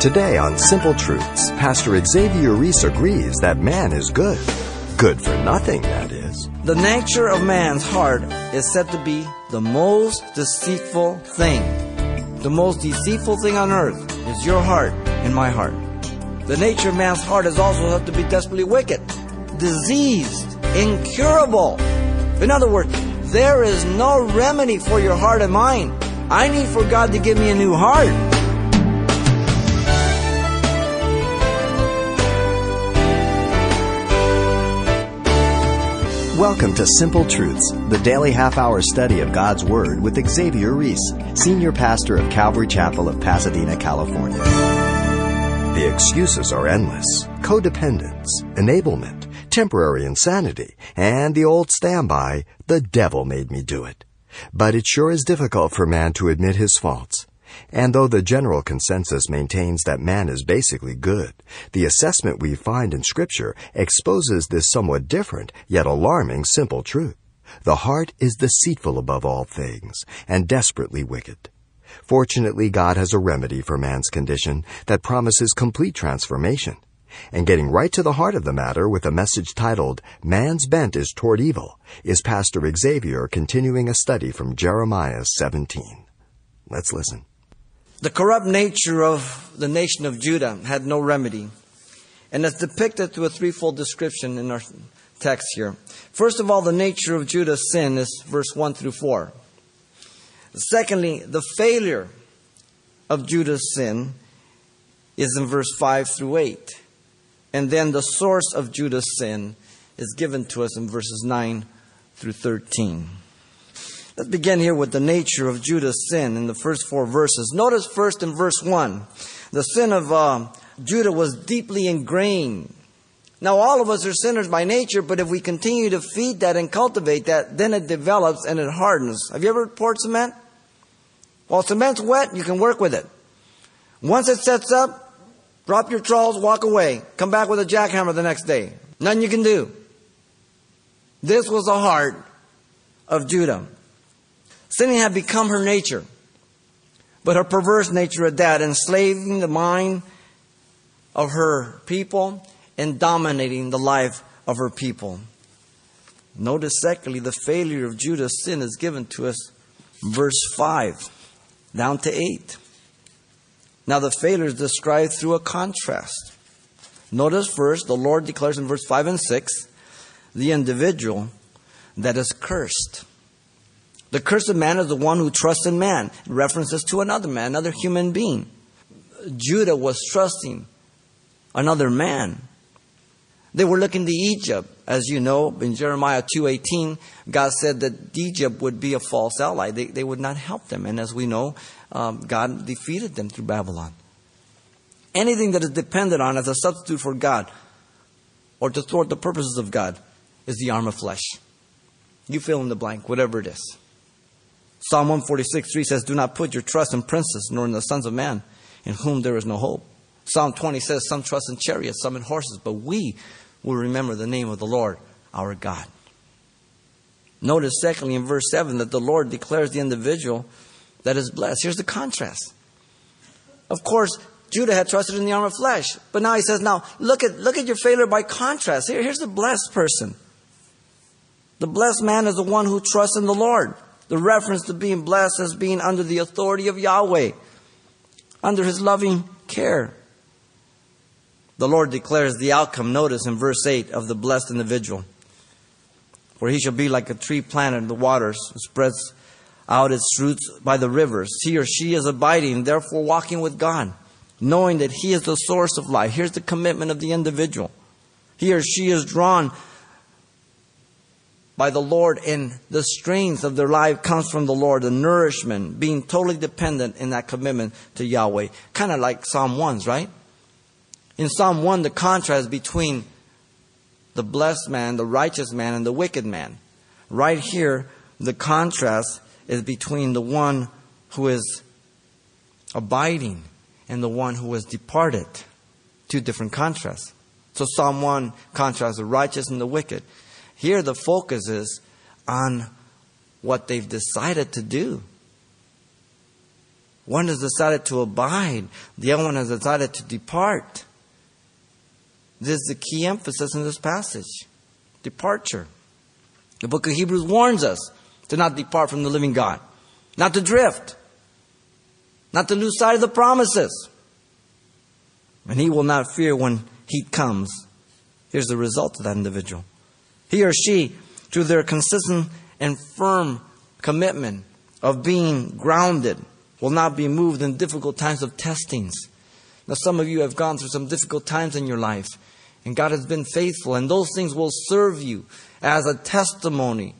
Today on Simple Truths, Pastor Xavier Reese agrees that man is good. Good for nothing, that is. The nature of man's heart is said to be the most deceitful thing. The most deceitful thing on earth is your heart and my heart. The nature of man's heart is also said to be desperately wicked, diseased, incurable. In other words, there is no remedy for your heart and mine. I need for God to give me a new heart. Welcome to Simple Truths, the daily half hour study of God's Word with Xavier Reese, Senior Pastor of Calvary Chapel of Pasadena, California. The excuses are endless codependence, enablement, temporary insanity, and the old standby the devil made me do it. But it sure is difficult for man to admit his faults. And though the general consensus maintains that man is basically good, the assessment we find in Scripture exposes this somewhat different yet alarming simple truth. The heart is deceitful above all things and desperately wicked. Fortunately, God has a remedy for man's condition that promises complete transformation. And getting right to the heart of the matter with a message titled, Man's Bent is Toward Evil, is Pastor Xavier continuing a study from Jeremiah 17. Let's listen. The corrupt nature of the nation of Judah had no remedy. And it's depicted through a threefold description in our text here. First of all, the nature of Judah's sin is verse 1 through 4. Secondly, the failure of Judah's sin is in verse 5 through 8. And then the source of Judah's sin is given to us in verses 9 through 13. Let's begin here with the nature of Judah's sin in the first four verses. Notice first in verse 1, the sin of uh, Judah was deeply ingrained. Now, all of us are sinners by nature, but if we continue to feed that and cultivate that, then it develops and it hardens. Have you ever poured cement? While cement's wet, you can work with it. Once it sets up, drop your trowels, walk away. Come back with a jackhammer the next day. Nothing you can do. This was the heart of Judah. Sinning had become her nature, but her perverse nature at that, enslaving the mind of her people and dominating the life of her people. Notice, secondly, the failure of Judah's sin is given to us, verse 5 down to 8. Now, the failure is described through a contrast. Notice first, the Lord declares in verse 5 and 6 the individual that is cursed. The cursed man is the one who trusts in man. References to another man, another human being. Judah was trusting another man. They were looking to Egypt. As you know, in Jeremiah 2.18, God said that Egypt would be a false ally. They, they would not help them. And as we know, um, God defeated them through Babylon. Anything that is dependent on as a substitute for God or to thwart the purposes of God is the arm of flesh. You fill in the blank, whatever it is. Psalm 146 3 says, Do not put your trust in princes nor in the sons of man, in whom there is no hope. Psalm 20 says, Some trust in chariots, some in horses, but we will remember the name of the Lord our God. Notice, secondly, in verse 7, that the Lord declares the individual that is blessed. Here's the contrast. Of course, Judah had trusted in the arm of flesh, but now he says, Now look at, look at your failure by contrast. Here, here's the blessed person. The blessed man is the one who trusts in the Lord. The reference to being blessed as being under the authority of Yahweh, under his loving care. The Lord declares the outcome, notice in verse 8, of the blessed individual. For he shall be like a tree planted in the waters, and spreads out its roots by the rivers. He or she is abiding, therefore walking with God, knowing that he is the source of life. Here's the commitment of the individual. He or she is drawn by the Lord, and the strength of their life comes from the Lord, the nourishment, being totally dependent in that commitment to Yahweh. Kind of like Psalm 1's, right? In Psalm 1, the contrast between the blessed man, the righteous man, and the wicked man. Right here, the contrast is between the one who is abiding and the one who has departed. Two different contrasts. So Psalm 1 contrasts the righteous and the wicked. Here, the focus is on what they've decided to do. One has decided to abide, the other one has decided to depart. This is the key emphasis in this passage departure. The book of Hebrews warns us to not depart from the living God, not to drift, not to lose sight of the promises. And he will not fear when heat comes. Here's the result of that individual. He or she, through their consistent and firm commitment of being grounded, will not be moved in difficult times of testings. Now, some of you have gone through some difficult times in your life, and God has been faithful, and those things will serve you as a testimony,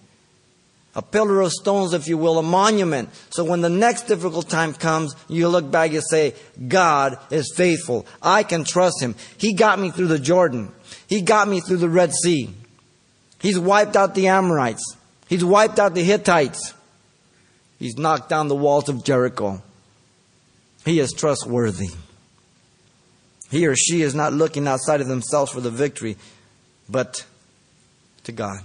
a pillar of stones, if you will, a monument. So when the next difficult time comes, you look back and say, God is faithful. I can trust Him. He got me through the Jordan. He got me through the Red Sea. He's wiped out the Amorites. He's wiped out the Hittites. He's knocked down the walls of Jericho. He is trustworthy. He or she is not looking outside of themselves for the victory, but to God,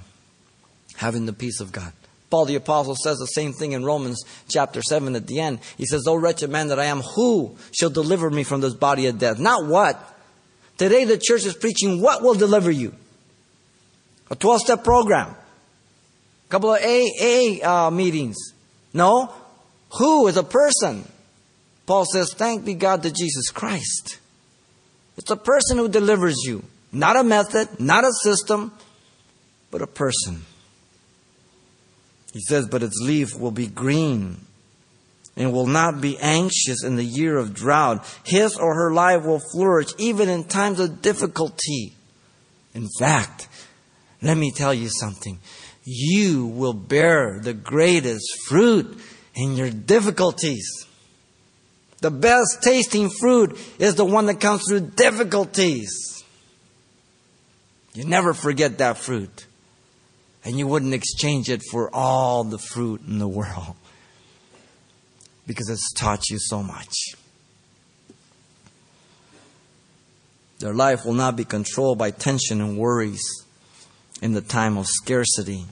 having the peace of God. Paul the Apostle says the same thing in Romans chapter 7 at the end. He says, O wretched man that I am, who shall deliver me from this body of death? Not what. Today the church is preaching what will deliver you. A 12 step program. A couple of AA uh, meetings. No. Who is a person? Paul says, Thank be God to Jesus Christ. It's a person who delivers you. Not a method, not a system, but a person. He says, But its leaf will be green and will not be anxious in the year of drought. His or her life will flourish even in times of difficulty. In fact, let me tell you something you will bear the greatest fruit in your difficulties. The best tasting fruit is the one that comes through difficulties. You never forget that fruit. And you wouldn't exchange it for all the fruit in the world because it's taught you so much. Their life will not be controlled by tension and worries in the time of scarcity,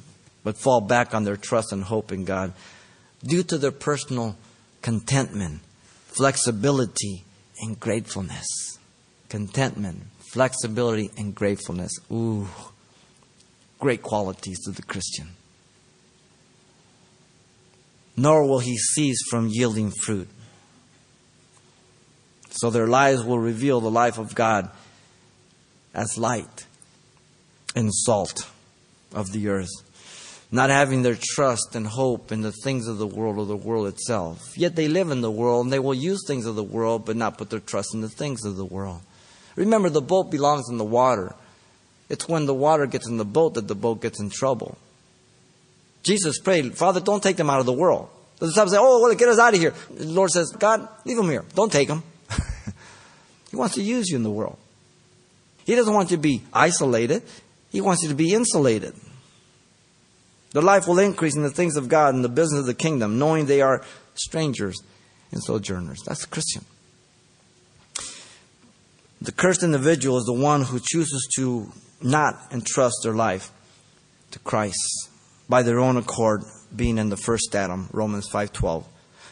but fall back on their trust and hope in God due to their personal contentment, flexibility, and gratefulness. Contentment, flexibility, and gratefulness. Ooh, great qualities to the Christian. Nor will he cease from yielding fruit. So their lives will reveal the life of God as light and salt of the earth, not having their trust and hope in the things of the world or the world itself. Yet they live in the world and they will use things of the world, but not put their trust in the things of the world. Remember, the boat belongs in the water. It's when the water gets in the boat that the boat gets in trouble. Jesus prayed, Father, don't take them out of the world. The disciples say, Oh, well, get us out of here. The Lord says, God, leave them here. Don't take them. he wants to use you in the world. He doesn't want you to be isolated. He wants you to be insulated. The life will increase in the things of God and the business of the kingdom, knowing they are strangers and sojourners. That's a Christian. The cursed individual is the one who chooses to not entrust their life to Christ by their own accord, being in the first Adam, Romans 5:12.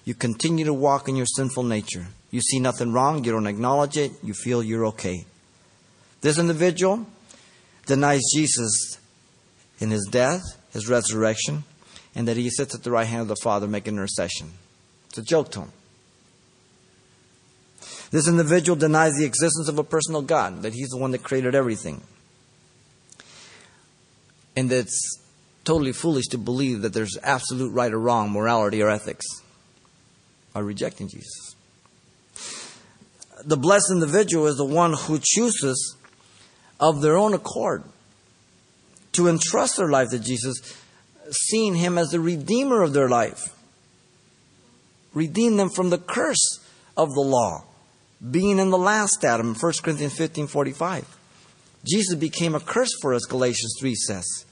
You continue to walk in your sinful nature. You see nothing wrong, you don't acknowledge it, you feel you're okay. This individual denies Jesus in his death, his resurrection, and that he sits at the right hand of the Father making intercession. It's a joke to him. This individual denies the existence of a personal God, that he's the one that created everything. And it's totally foolish to believe that there's absolute right or wrong, morality or ethics, are rejecting Jesus. The blessed individual is the one who chooses of their own accord to entrust their life to Jesus, seeing Him as the Redeemer of their life. Redeem them from the curse of the law, being in the last Adam, 1 Corinthians 15 45. Jesus became a curse for us, Galatians 3 says.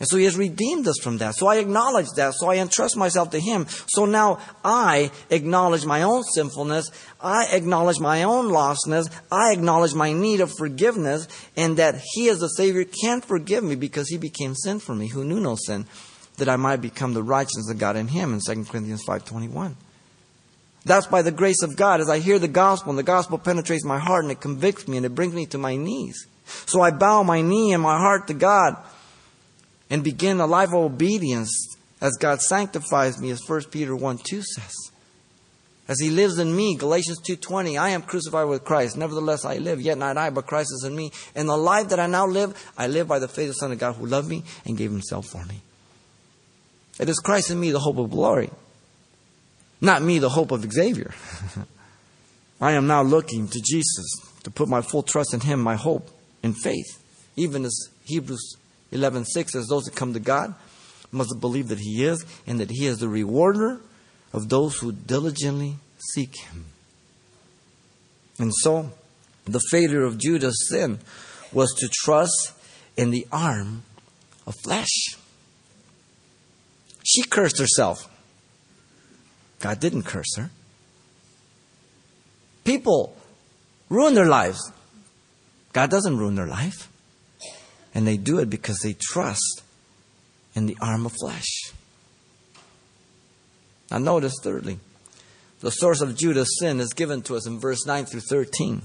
And so he has redeemed us from that. So I acknowledge that. So I entrust myself to him. So now I acknowledge my own sinfulness. I acknowledge my own lostness. I acknowledge my need of forgiveness and that he as the Savior can forgive me because he became sin for me who knew no sin that I might become the righteousness of God in him in 2 Corinthians 5.21. That's by the grace of God. As I hear the gospel and the gospel penetrates my heart and it convicts me and it brings me to my knees. So I bow my knee and my heart to God and begin a life of obedience as God sanctifies me, as 1 Peter 1 2 says. As he lives in me, Galatians 2.20, I am crucified with Christ. Nevertheless I live, yet not I, but Christ is in me. And the life that I now live, I live by the faith of the Son of God who loved me and gave himself for me. It is Christ in me, the hope of glory. Not me, the hope of Xavier. I am now looking to Jesus to put my full trust in him, my hope and faith. Even as Hebrews 11.6 says, those that come to God must believe that he is and that he is the rewarder of those who diligently seek him. And so, the failure of Judah's sin was to trust in the arm of flesh. She cursed herself. God didn't curse her. People ruin their lives. God doesn't ruin their life. And they do it because they trust in the arm of flesh. Now, notice thirdly, the source of Judah's sin is given to us in verse 9 through 13.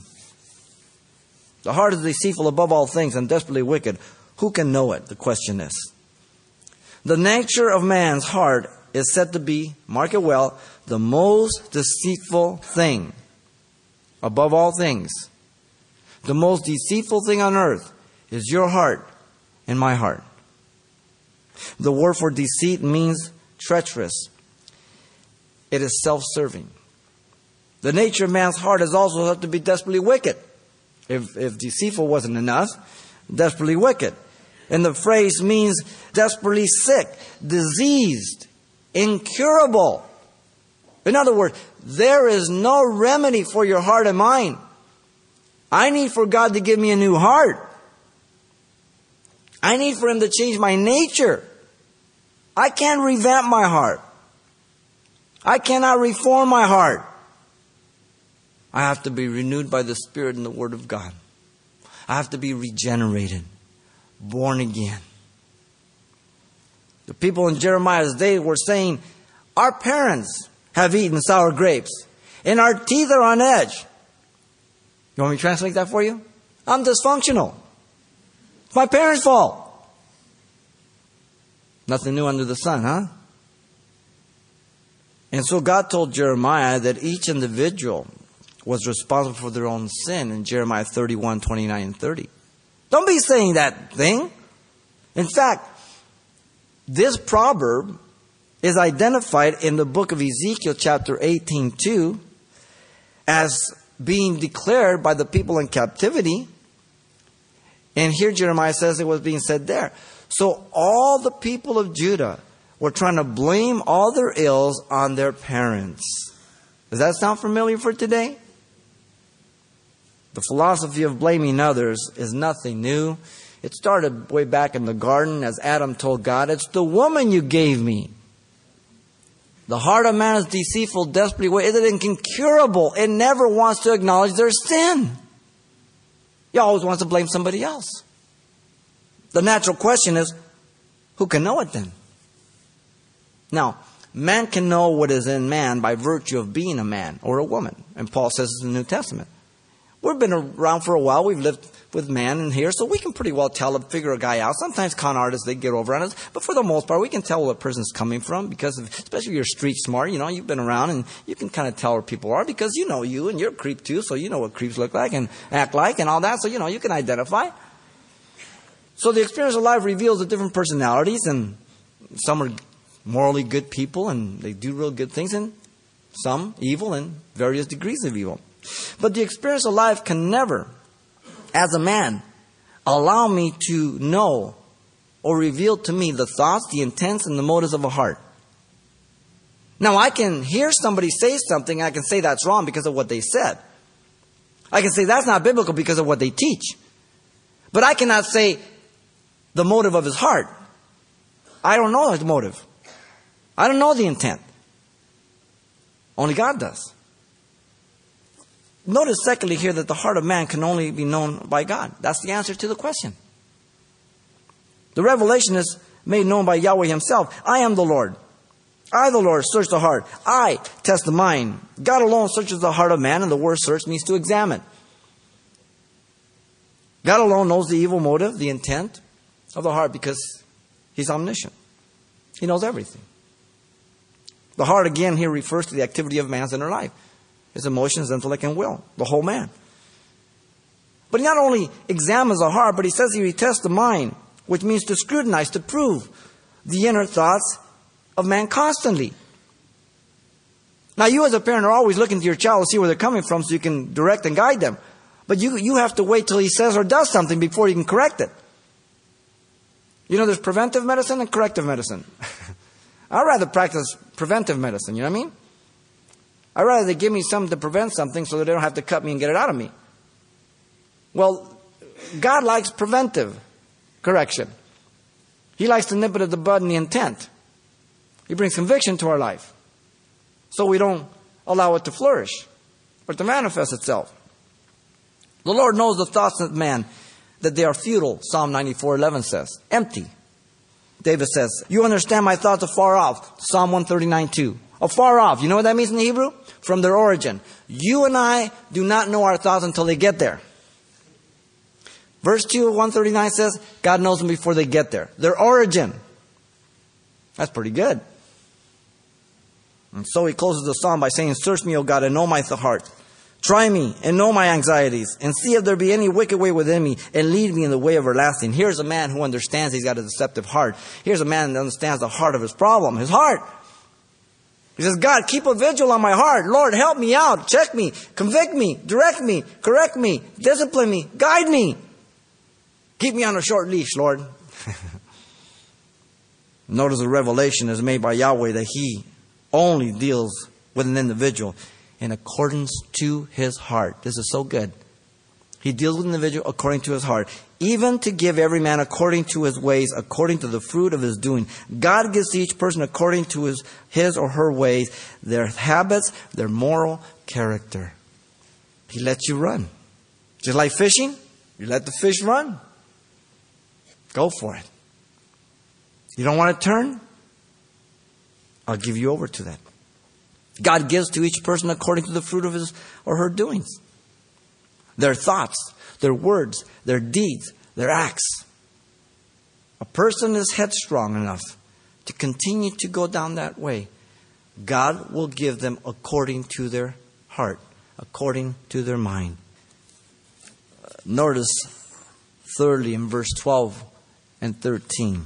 The heart is deceitful above all things and desperately wicked. Who can know it? The question is. The nature of man's heart is said to be, mark it well, the most deceitful thing above all things. The most deceitful thing on earth is your heart and my heart. The word for deceit means treacherous, it is self serving. The nature of man's heart is also thought to be desperately wicked. If, if deceitful wasn't enough, desperately wicked. And the phrase means desperately sick, diseased, incurable. In other words, there is no remedy for your heart and mind. I need for God to give me a new heart. I need for Him to change my nature. I can't revamp my heart. I cannot reform my heart. I have to be renewed by the Spirit and the Word of God. I have to be regenerated, born again. The people in Jeremiah's day were saying, Our parents have eaten sour grapes, and our teeth are on edge. You want me to translate that for you? I'm dysfunctional. It's my parents' fault. Nothing new under the sun, huh? And so God told Jeremiah that each individual was responsible for their own sin in Jeremiah 31, 29, and 30. Don't be saying that thing. In fact, this proverb is identified in the book of Ezekiel, chapter 18, 2, as being declared by the people in captivity. And here Jeremiah says it was being said there. So all the people of Judah were trying to blame all their ills on their parents. Does that sound familiar for today? The philosophy of blaming others is nothing new. It started way back in the garden as Adam told God, It's the woman you gave me. The heart of man is deceitful, desperately wicked, is incurable. It never wants to acknowledge their sin. It always wants to blame somebody else. The natural question is, who can know it then? Now, man can know what is in man by virtue of being a man or a woman. And Paul says this in the New Testament. We've been around for a while. We've lived with man in here, so we can pretty well tell, and figure a guy out. Sometimes con artists, they get over on us, but for the most part, we can tell where a person's coming from because especially if you're street smart, you know, you've been around and you can kind of tell where people are because you know you and you're a creep too, so you know what creeps look like and act like and all that, so you know, you can identify. So the experience of life reveals the different personalities and some are morally good people and they do real good things, and some evil and various degrees of evil. But the experience of life can never, as a man, allow me to know or reveal to me the thoughts, the intents, and the motives of a heart. Now, I can hear somebody say something, I can say that's wrong because of what they said. I can say that's not biblical because of what they teach. But I cannot say the motive of his heart. I don't know the motive. I don't know the intent. Only God does. Notice, secondly, here that the heart of man can only be known by God. That's the answer to the question. The revelation is made known by Yahweh Himself. I am the Lord. I, the Lord, search the heart. I test the mind. God alone searches the heart of man, and the word search means to examine. God alone knows the evil motive, the intent of the heart, because He's omniscient. He knows everything. The heart, again, here refers to the activity of man's inner life his emotions, intellect, and will, the whole man. But he not only examines the heart, but he says he tests the mind, which means to scrutinize, to prove the inner thoughts of man constantly. Now, you as a parent are always looking to your child to see where they're coming from so you can direct and guide them. But you, you have to wait till he says or does something before you can correct it. You know, there's preventive medicine and corrective medicine. I'd rather practice preventive medicine, you know what I mean? I'd rather they give me something to prevent something so that they don't have to cut me and get it out of me. Well, God likes preventive correction. He likes to nip it at the bud and the intent. He brings conviction to our life so we don't allow it to flourish or to manifest itself. The Lord knows the thoughts of man, that they are futile, Psalm 94:11 says. Empty. David says, You understand my thoughts afar off, Psalm 139 2. Afar off. You know what that means in Hebrew? From their origin. You and I do not know our thoughts until they get there. Verse 2 of 139 says, God knows them before they get there. Their origin. That's pretty good. And so he closes the psalm by saying, Search me, O God, and know my heart. Try me and know my anxieties, and see if there be any wicked way within me, and lead me in the way everlasting. Here's a man who understands he's got a deceptive heart. Here's a man that understands the heart of his problem, his heart. He says, God, keep a vigil on my heart. Lord, help me out. Check me. Convict me. Direct me. Correct me. Discipline me. Guide me. Keep me on a short leash, Lord. Notice the revelation is made by Yahweh that He only deals with an individual in accordance to his heart. This is so good. He deals with an individual according to his heart, even to give every man according to his ways, according to the fruit of his doing. God gives to each person according to his, his or her ways, their habits, their moral character. He lets you run. Just like fishing, you let the fish run. Go for it. You don't want to turn? I'll give you over to that. God gives to each person according to the fruit of his or her doings. Their thoughts, their words, their deeds, their acts. A person is headstrong enough to continue to go down that way. God will give them according to their heart, according to their mind. Notice, thirdly, in verse 12 and 13,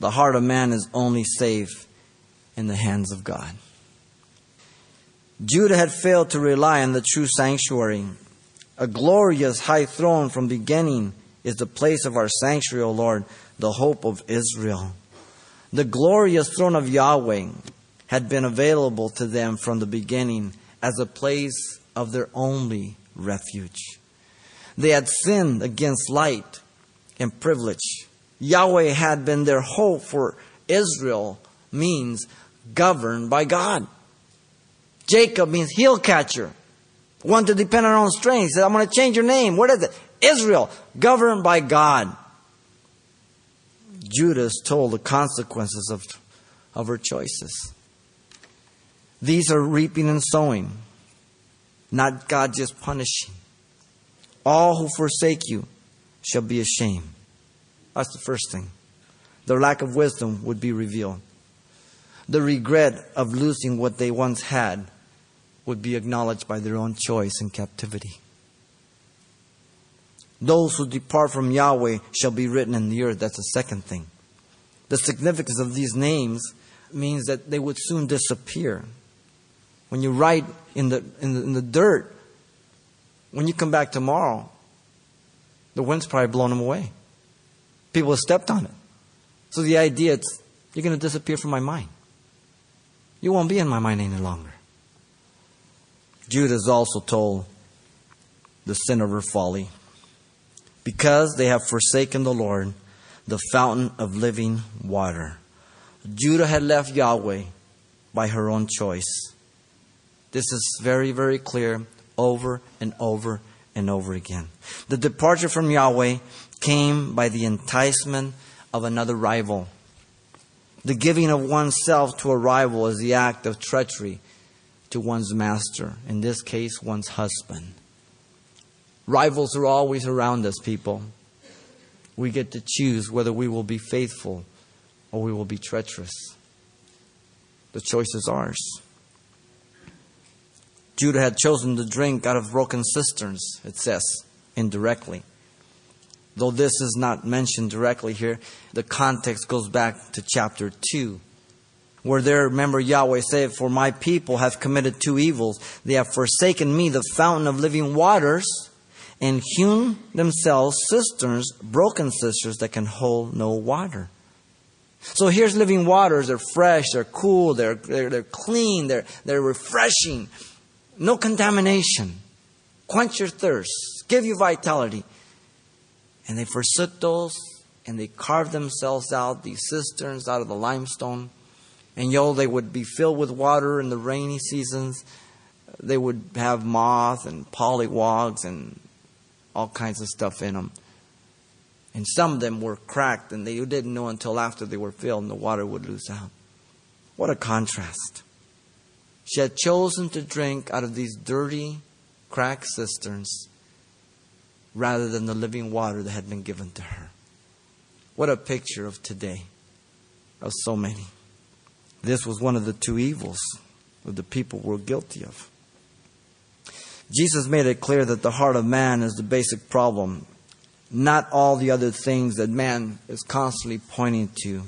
the heart of man is only safe in the hands of God. Judah had failed to rely on the true sanctuary. A glorious high throne from beginning is the place of our sanctuary, O Lord, the hope of Israel. The glorious throne of Yahweh had been available to them from the beginning as a place of their only refuge. They had sinned against light and privilege. Yahweh had been their hope for Israel, means governed by God. Jacob means heel catcher. One to depend on our own strength. He said, I'm going to change your name. What is it? Israel, governed by God. Judah's told the consequences of, of her choices. These are reaping and sowing, not God just punishing. All who forsake you shall be ashamed. That's the first thing. Their lack of wisdom would be revealed. The regret of losing what they once had would be acknowledged by their own choice in captivity. Those who depart from Yahweh shall be written in the earth. That's the second thing. The significance of these names means that they would soon disappear. When you write in the, in the, in the dirt, when you come back tomorrow, the wind's probably blown them away. People have stepped on it. So the idea is you're going to disappear from my mind. You won't be in my mind any longer. Judah is also told the sin of her folly. Because they have forsaken the Lord, the fountain of living water. Judah had left Yahweh by her own choice. This is very, very clear over and over and over again. The departure from Yahweh came by the enticement of another rival. The giving of oneself to a rival is the act of treachery to one's master, in this case, one's husband. Rivals are always around us, people. We get to choose whether we will be faithful or we will be treacherous. The choice is ours. Judah had chosen to drink out of broken cisterns, it says, indirectly. Though this is not mentioned directly here, the context goes back to chapter 2, where there, remember Yahweh said, For my people have committed two evils. They have forsaken me, the fountain of living waters, and hewn themselves cisterns, broken cisterns that can hold no water. So here's living waters. They're fresh, they're cool, they're, they're, they're clean, they're, they're refreshing. No contamination. Quench your thirst, give you vitality. And they forsook those and they carved themselves out these cisterns out of the limestone. And yo, they would be filled with water in the rainy seasons. They would have moth and pollywogs and all kinds of stuff in them. And some of them were cracked, and they didn't know until after they were filled and the water would lose out. What a contrast. She had chosen to drink out of these dirty, cracked cisterns rather than the living water that had been given to her. What a picture of today, of so many. This was one of the two evils that the people were guilty of. Jesus made it clear that the heart of man is the basic problem, not all the other things that man is constantly pointing to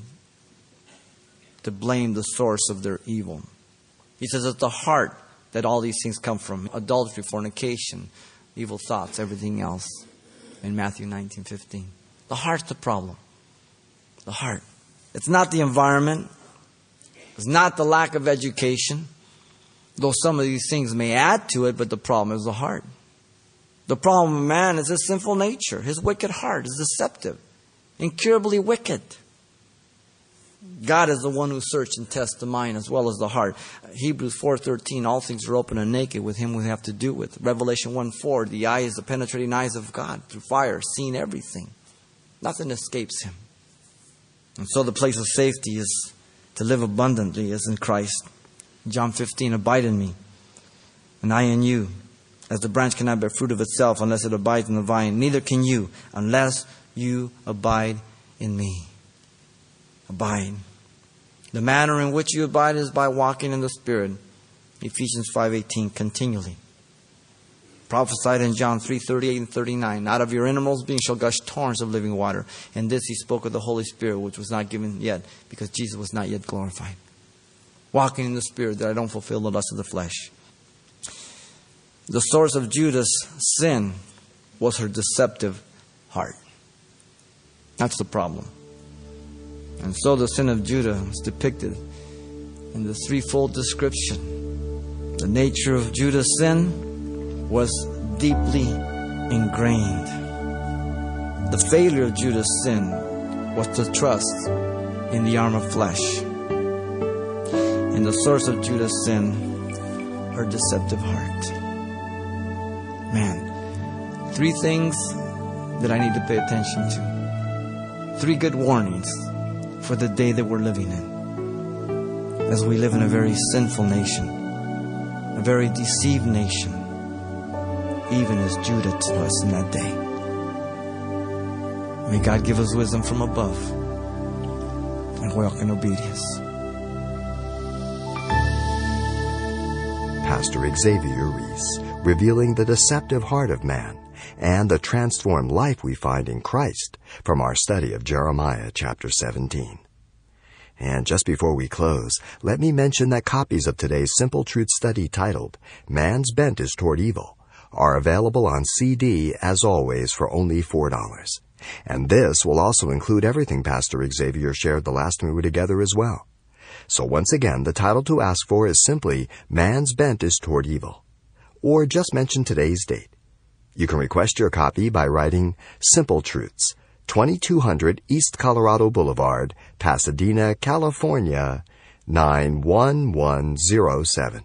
to blame the source of their evil. He says it's the heart that all these things come from adultery, fornication, evil thoughts, everything else in Matthew 19:15. The heart's the problem. The heart. It's not the environment. It's not the lack of education. Though some of these things may add to it, but the problem is the heart. The problem of man is his sinful nature. His wicked heart is deceptive, incurably wicked. God is the one who searches and tests the mind as well as the heart. Hebrews 4:13 all things are open and naked with him we have to do with. Revelation 1:4 the eye is the penetrating eyes of God through fire seeing everything. Nothing escapes him. And so the place of safety is to live abundantly as in Christ. John 15 abide in me and I in you. As the branch cannot bear fruit of itself unless it abides in the vine, neither can you unless you abide in me abide. The manner in which you abide is by walking in the Spirit. Ephesians 5:18 continually. Prophesied in John 3:38 and 39, out of your innermost being shall gush torrents of living water. And this he spoke of the Holy Spirit, which was not given yet, because Jesus was not yet glorified. Walking in the Spirit, that I don't fulfill the lust of the flesh. The source of Judah's sin was her deceptive heart. That's the problem. And so the sin of Judah is depicted in the threefold description. The nature of Judah's sin was deeply ingrained. The failure of Judah's sin was to trust in the arm of flesh. And the source of Judah's sin, her deceptive heart. Man, three things that I need to pay attention to. Three good warnings for the day that we're living in. As we live in a very sinful nation, a very deceived nation, even as Judah to us in that day. May God give us wisdom from above and walk in obedience. Pastor Xavier Reese, revealing the deceptive heart of man and the transformed life we find in Christ from our study of Jeremiah chapter 17. And just before we close, let me mention that copies of today's Simple Truth study titled Man's Bent is Toward Evil are available on CD as always for only $4. And this will also include everything Pastor Xavier shared the last time we were together as well. So once again, the title to ask for is simply Man's Bent is Toward Evil. Or just mention today's date. You can request your copy by writing Simple Truths, 2200 East Colorado Boulevard, Pasadena, California, 91107.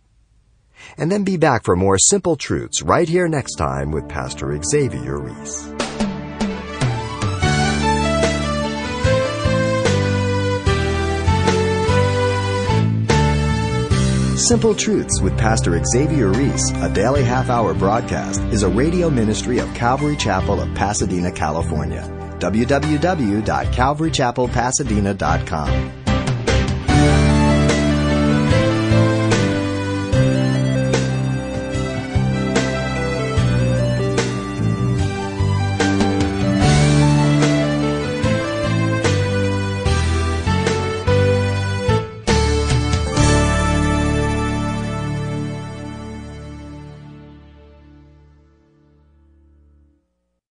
And then be back for more simple truths right here next time with Pastor Xavier Reese. Simple Truths with Pastor Xavier Reese, a daily half hour broadcast, is a radio ministry of Calvary Chapel of Pasadena, California www.calvarychapelpasadena.com.